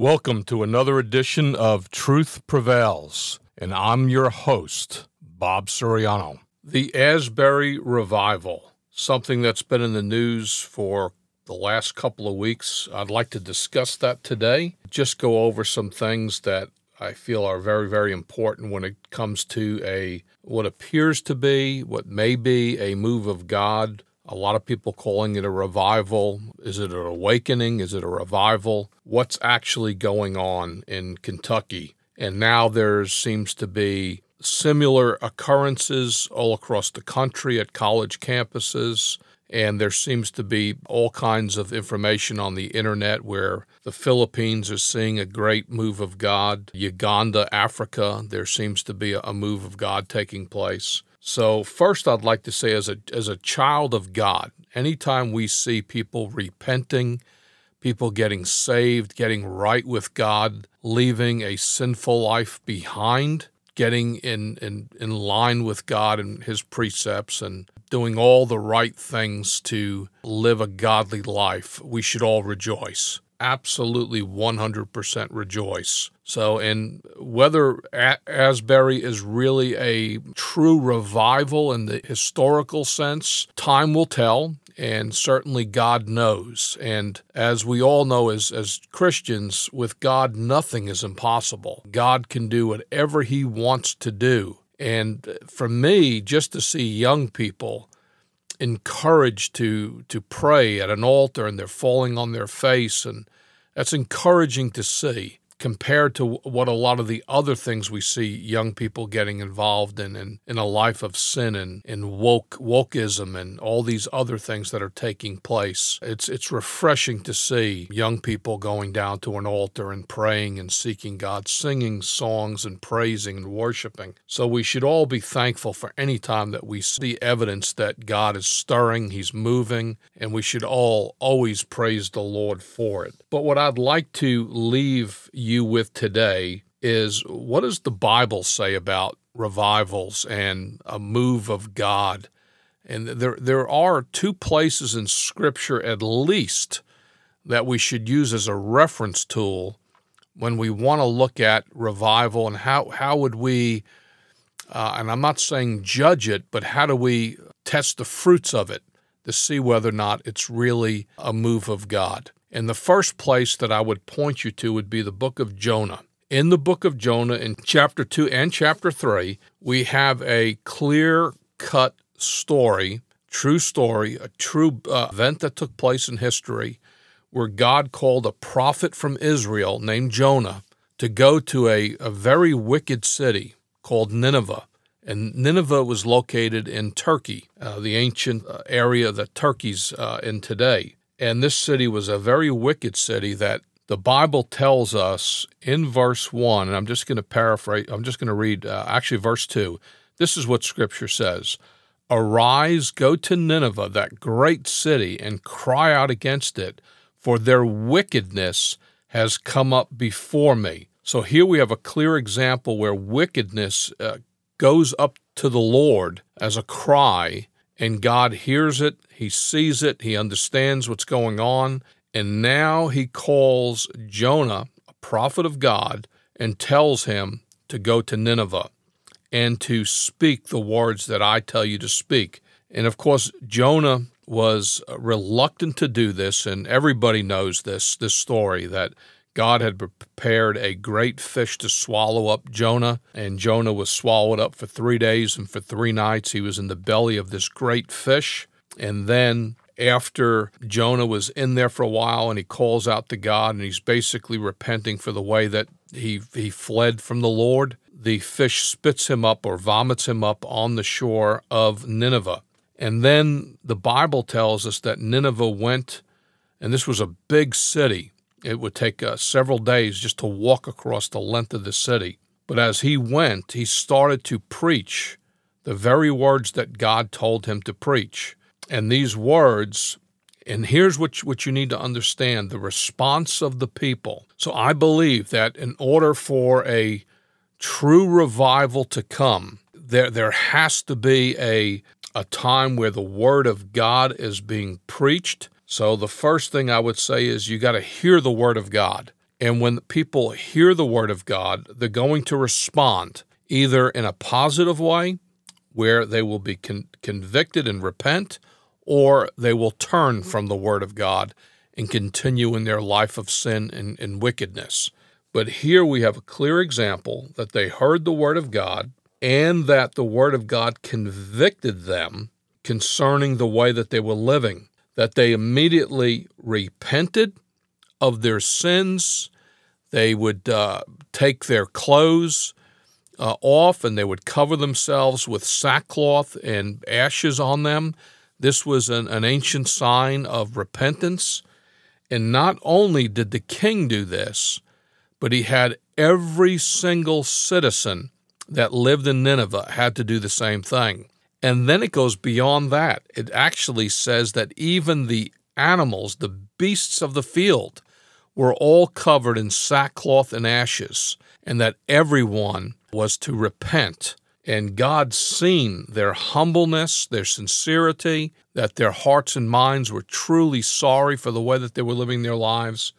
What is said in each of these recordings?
Welcome to another edition of Truth Prevails, and I'm your host, Bob Suriano. The Asbury Revival, something that's been in the news for the last couple of weeks. I'd like to discuss that today. Just go over some things that I feel are very, very important when it comes to a what appears to be, what may be a move of God a lot of people calling it a revival. Is it an awakening? Is it a revival? What's actually going on in Kentucky? And now there seems to be similar occurrences all across the country at college campuses. And there seems to be all kinds of information on the internet where the Philippines is seeing a great move of God. Uganda, Africa, there seems to be a move of God taking place. So, first, I'd like to say, as a, as a child of God, anytime we see people repenting, people getting saved, getting right with God, leaving a sinful life behind, getting in, in, in line with God and His precepts, and doing all the right things to live a godly life, we should all rejoice absolutely 100% rejoice. So, and whether Asbury is really a true revival in the historical sense, time will tell. And certainly God knows. And as we all know as, as Christians, with God, nothing is impossible. God can do whatever He wants to do. And uh, for me, just to see young people encouraged to to pray at an altar and they're falling on their face and that's encouraging to see compared to what a lot of the other things we see young people getting involved in in, in a life of sin and, and woke wokeism and all these other things that are taking place. It's it's refreshing to see young people going down to an altar and praying and seeking God, singing songs and praising and worshiping. So we should all be thankful for any time that we see evidence that God is stirring, He's moving, and we should all always praise the Lord for it. But what I'd like to leave you with today is what does the Bible say about revivals and a move of God? And there, there are two places in Scripture, at least, that we should use as a reference tool when we want to look at revival and how, how would we, uh, and I'm not saying judge it, but how do we test the fruits of it to see whether or not it's really a move of God? And the first place that I would point you to would be the book of Jonah. In the book of Jonah, in chapter 2 and chapter 3, we have a clear cut story, true story, a true uh, event that took place in history where God called a prophet from Israel named Jonah to go to a, a very wicked city called Nineveh. And Nineveh was located in Turkey, uh, the ancient uh, area that Turkey's uh, in today. And this city was a very wicked city that the Bible tells us in verse 1, and I'm just going to paraphrase, I'm just going to read uh, actually verse 2. This is what Scripture says Arise, go to Nineveh, that great city, and cry out against it, for their wickedness has come up before me. So here we have a clear example where wickedness uh, goes up to the Lord as a cry, and God hears it, He sees it, He understands what's going on, and now He calls Jonah, a prophet of God, and tells him to go to Nineveh and to speak the words that I tell you to speak. And of course, Jonah was reluctant to do this, and everybody knows this this story that God had prepared a great fish to swallow up Jonah, and Jonah was swallowed up for three days, and for three nights he was in the belly of this great fish. And then, after Jonah was in there for a while, and he calls out to God, and he's basically repenting for the way that he, he fled from the Lord, the fish spits him up or vomits him up on the shore of Nineveh. And then the Bible tells us that Nineveh went, and this was a big city it would take uh, several days just to walk across the length of the city. But as he went, he started to preach the very words that God told him to preach. And these words, and here's what you, what you need to understand the response of the people. So I believe that in order for a true revival to come, there, there has to be a, a time where the word of God is being preached so the first thing I would say is you got to hear the word of God. And when people hear the Word of God, they're going to respond either in a positive way, where they will be con- convicted and repent, or they will turn from the Word of God and continue in their life of sin and, and wickedness. But here we have a clear example that they heard the Word of God and that the Word of God convicted them concerning the way that they were living, that they immediately repented of their sins. They would uh, take their clothes uh, off and they would cover themselves with sackcloth and ashes on them. This was an, an ancient sign of repentance. And not only did the king do this, but he had every single citizen that lived in Nineveh had to do the same thing. And then it goes beyond that. It actually says that even the animals, the beasts of the field, were all covered in sackcloth and ashes, and that everyone was to repent. And God seen their humbleness, their sincerity, that their hearts and minds were truly sorry for the way that they were living their lives.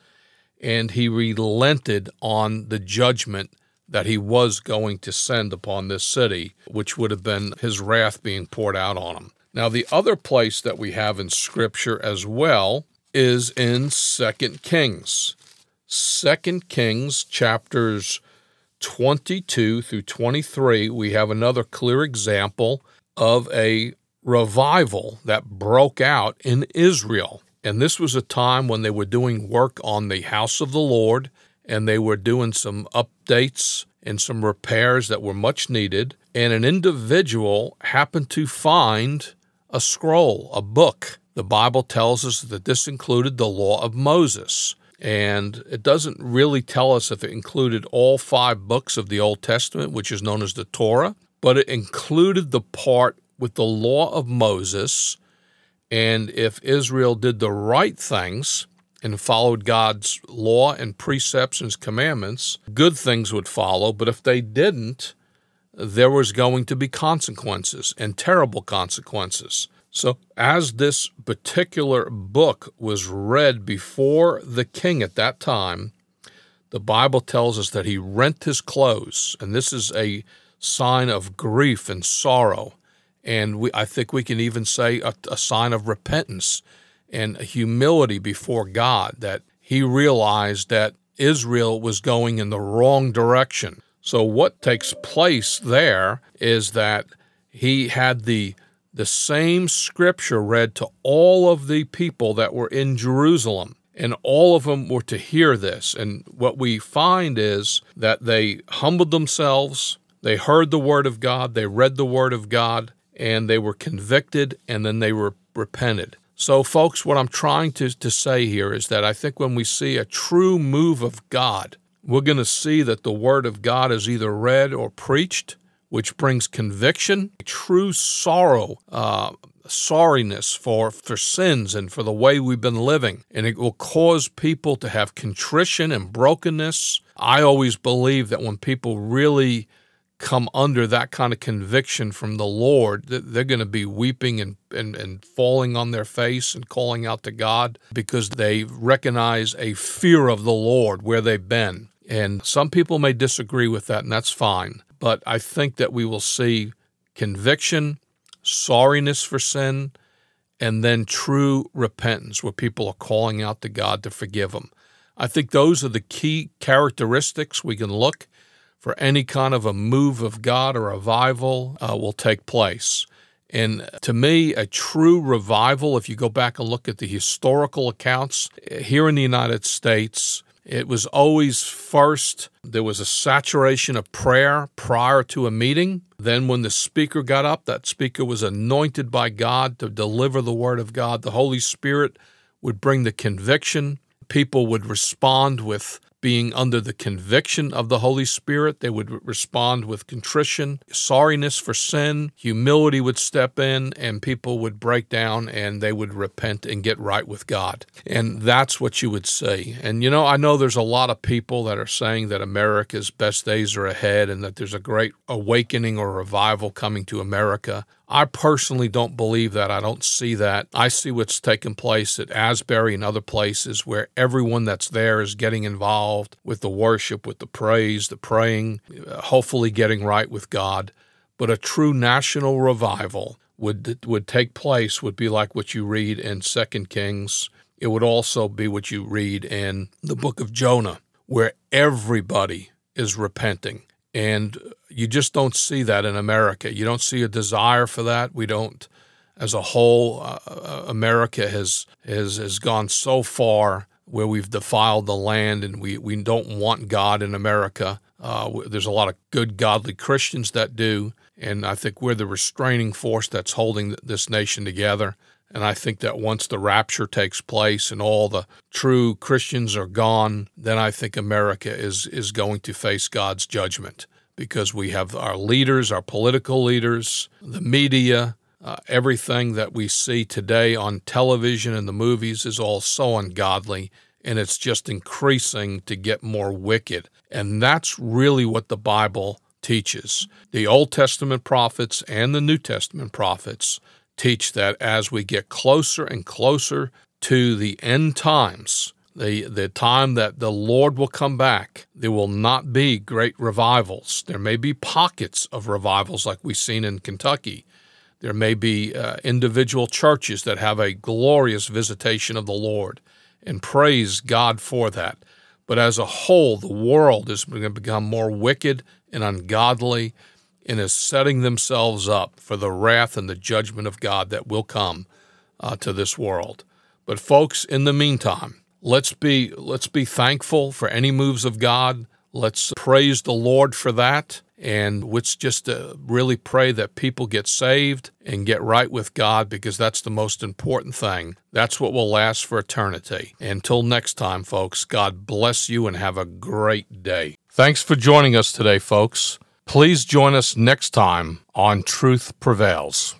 And He relented on the judgment that He was going to send upon this city, which would have been His wrath being poured out on him. Now, the other place that we have in Scripture as well is in Second Kings. Second Kings chapters 22 through 23, we have another clear example of a revival that broke out in Israel. And this was a time when they were doing work on the house of the Lord and they were doing some updates and some repairs that were much needed. And an individual happened to find a scroll, a book. The Bible tells us that this included the law of Moses. And it doesn't really tell us if it included all five books of the Old Testament, which is known as the Torah, but it included the part with the law of Moses. And if Israel did the right things and followed God's law and precepts and his commandments, good things would follow. But if they didn't, there was going to be consequences and terrible consequences. So, as this particular book was read before the king at that time, the Bible tells us that he rent his clothes, and this is a sign of grief and sorrow. And we, I think we can even say a, a sign of repentance and humility before God that he realized that Israel was going in the wrong direction. So, what takes place there is that he had the the same scripture read to all of the people that were in Jerusalem. And all of them were to hear this. And what we find is that they humbled themselves, they heard the word of God, they read the word of God, and they were convicted, and then they were repented. So, folks, what I'm trying to, to say here is that I think when we see a true move of God, we're going to see that the word of God is either read or preached which brings conviction, true sorrow, uh, sorriness for, for sins and for the way we've been living. And it will cause people to have contrition and brokenness. I always believe that when people really come under that kind of conviction from the Lord, that they're going to be weeping and, and, and falling on their face and calling out to God because they recognize a fear of the Lord where they've been. And some people may disagree with that, and that's fine. But I think that we will see conviction, sorriness for sin, and then true repentance where people are calling out to God to forgive them. I think those are the key characteristics we can look for any kind of a move of God or revival uh, will take place. And to me, a true revival, if you go back and look at the historical accounts here in the United States, it was always first, there was a saturation of prayer prior to a meeting. Then, when the speaker got up, that speaker was anointed by God to deliver the word of God. The Holy Spirit would bring the conviction. People would respond with being under the conviction of the Holy Spirit. They would respond with contrition, sorriness for sin, humility would step in, and people would break down and they would repent and get right with God. And that's what you would see. And you know, I know there's a lot of people that are saying that America's best days are ahead and that there's a great awakening or revival coming to America. I personally don't believe that. I don't see that. I see what's taking place at Asbury and other places where everyone that's there is getting involved with the worship, with the praise, the praying, uh, hopefully getting right with God. But a true national revival would would take place would be like what you read in Second Kings. It would also be what you read in the book of Jonah, where everybody is repenting. And you just don't see that in America. You don't see a desire for that. We don't, as a whole, uh, uh America has, has, has gone so far where we've defiled the land and we, we don't want God in America. Uh, there's a lot of good, godly Christians that do. And I think we're the restraining force that's holding this nation together. And I think that once the rapture takes place and all the true Christians are gone, then I think America is, is going to face God's judgment because we have our leaders, our political leaders, the media, uh, everything that we see today on television and the movies is all so ungodly and it's just increasing to get more wicked. And that's really what the Bible teaches. The Old Testament prophets and the New Testament prophets teach that as we get closer and closer to the end times, the, the time that the Lord will come back, there will not be great revivals. There may be pockets of revivals like we've seen in Kentucky. There may be uh, individual churches that have a glorious visitation of the Lord and praise God for that. But as a whole, the world is going to become more wicked and ungodly and is setting themselves up for the wrath and the judgment of God that will come uh, to this world. But folks, in the meantime, let's be let's be thankful for any moves of God. Let's praise the Lord for that. And let's just uh, really pray that people get saved and get right with God because that's the most important thing. That's what will last for eternity. Until next time, folks, God bless you and have a great day. Thanks for joining us today, folks. Please join us next time on Truth Prevails.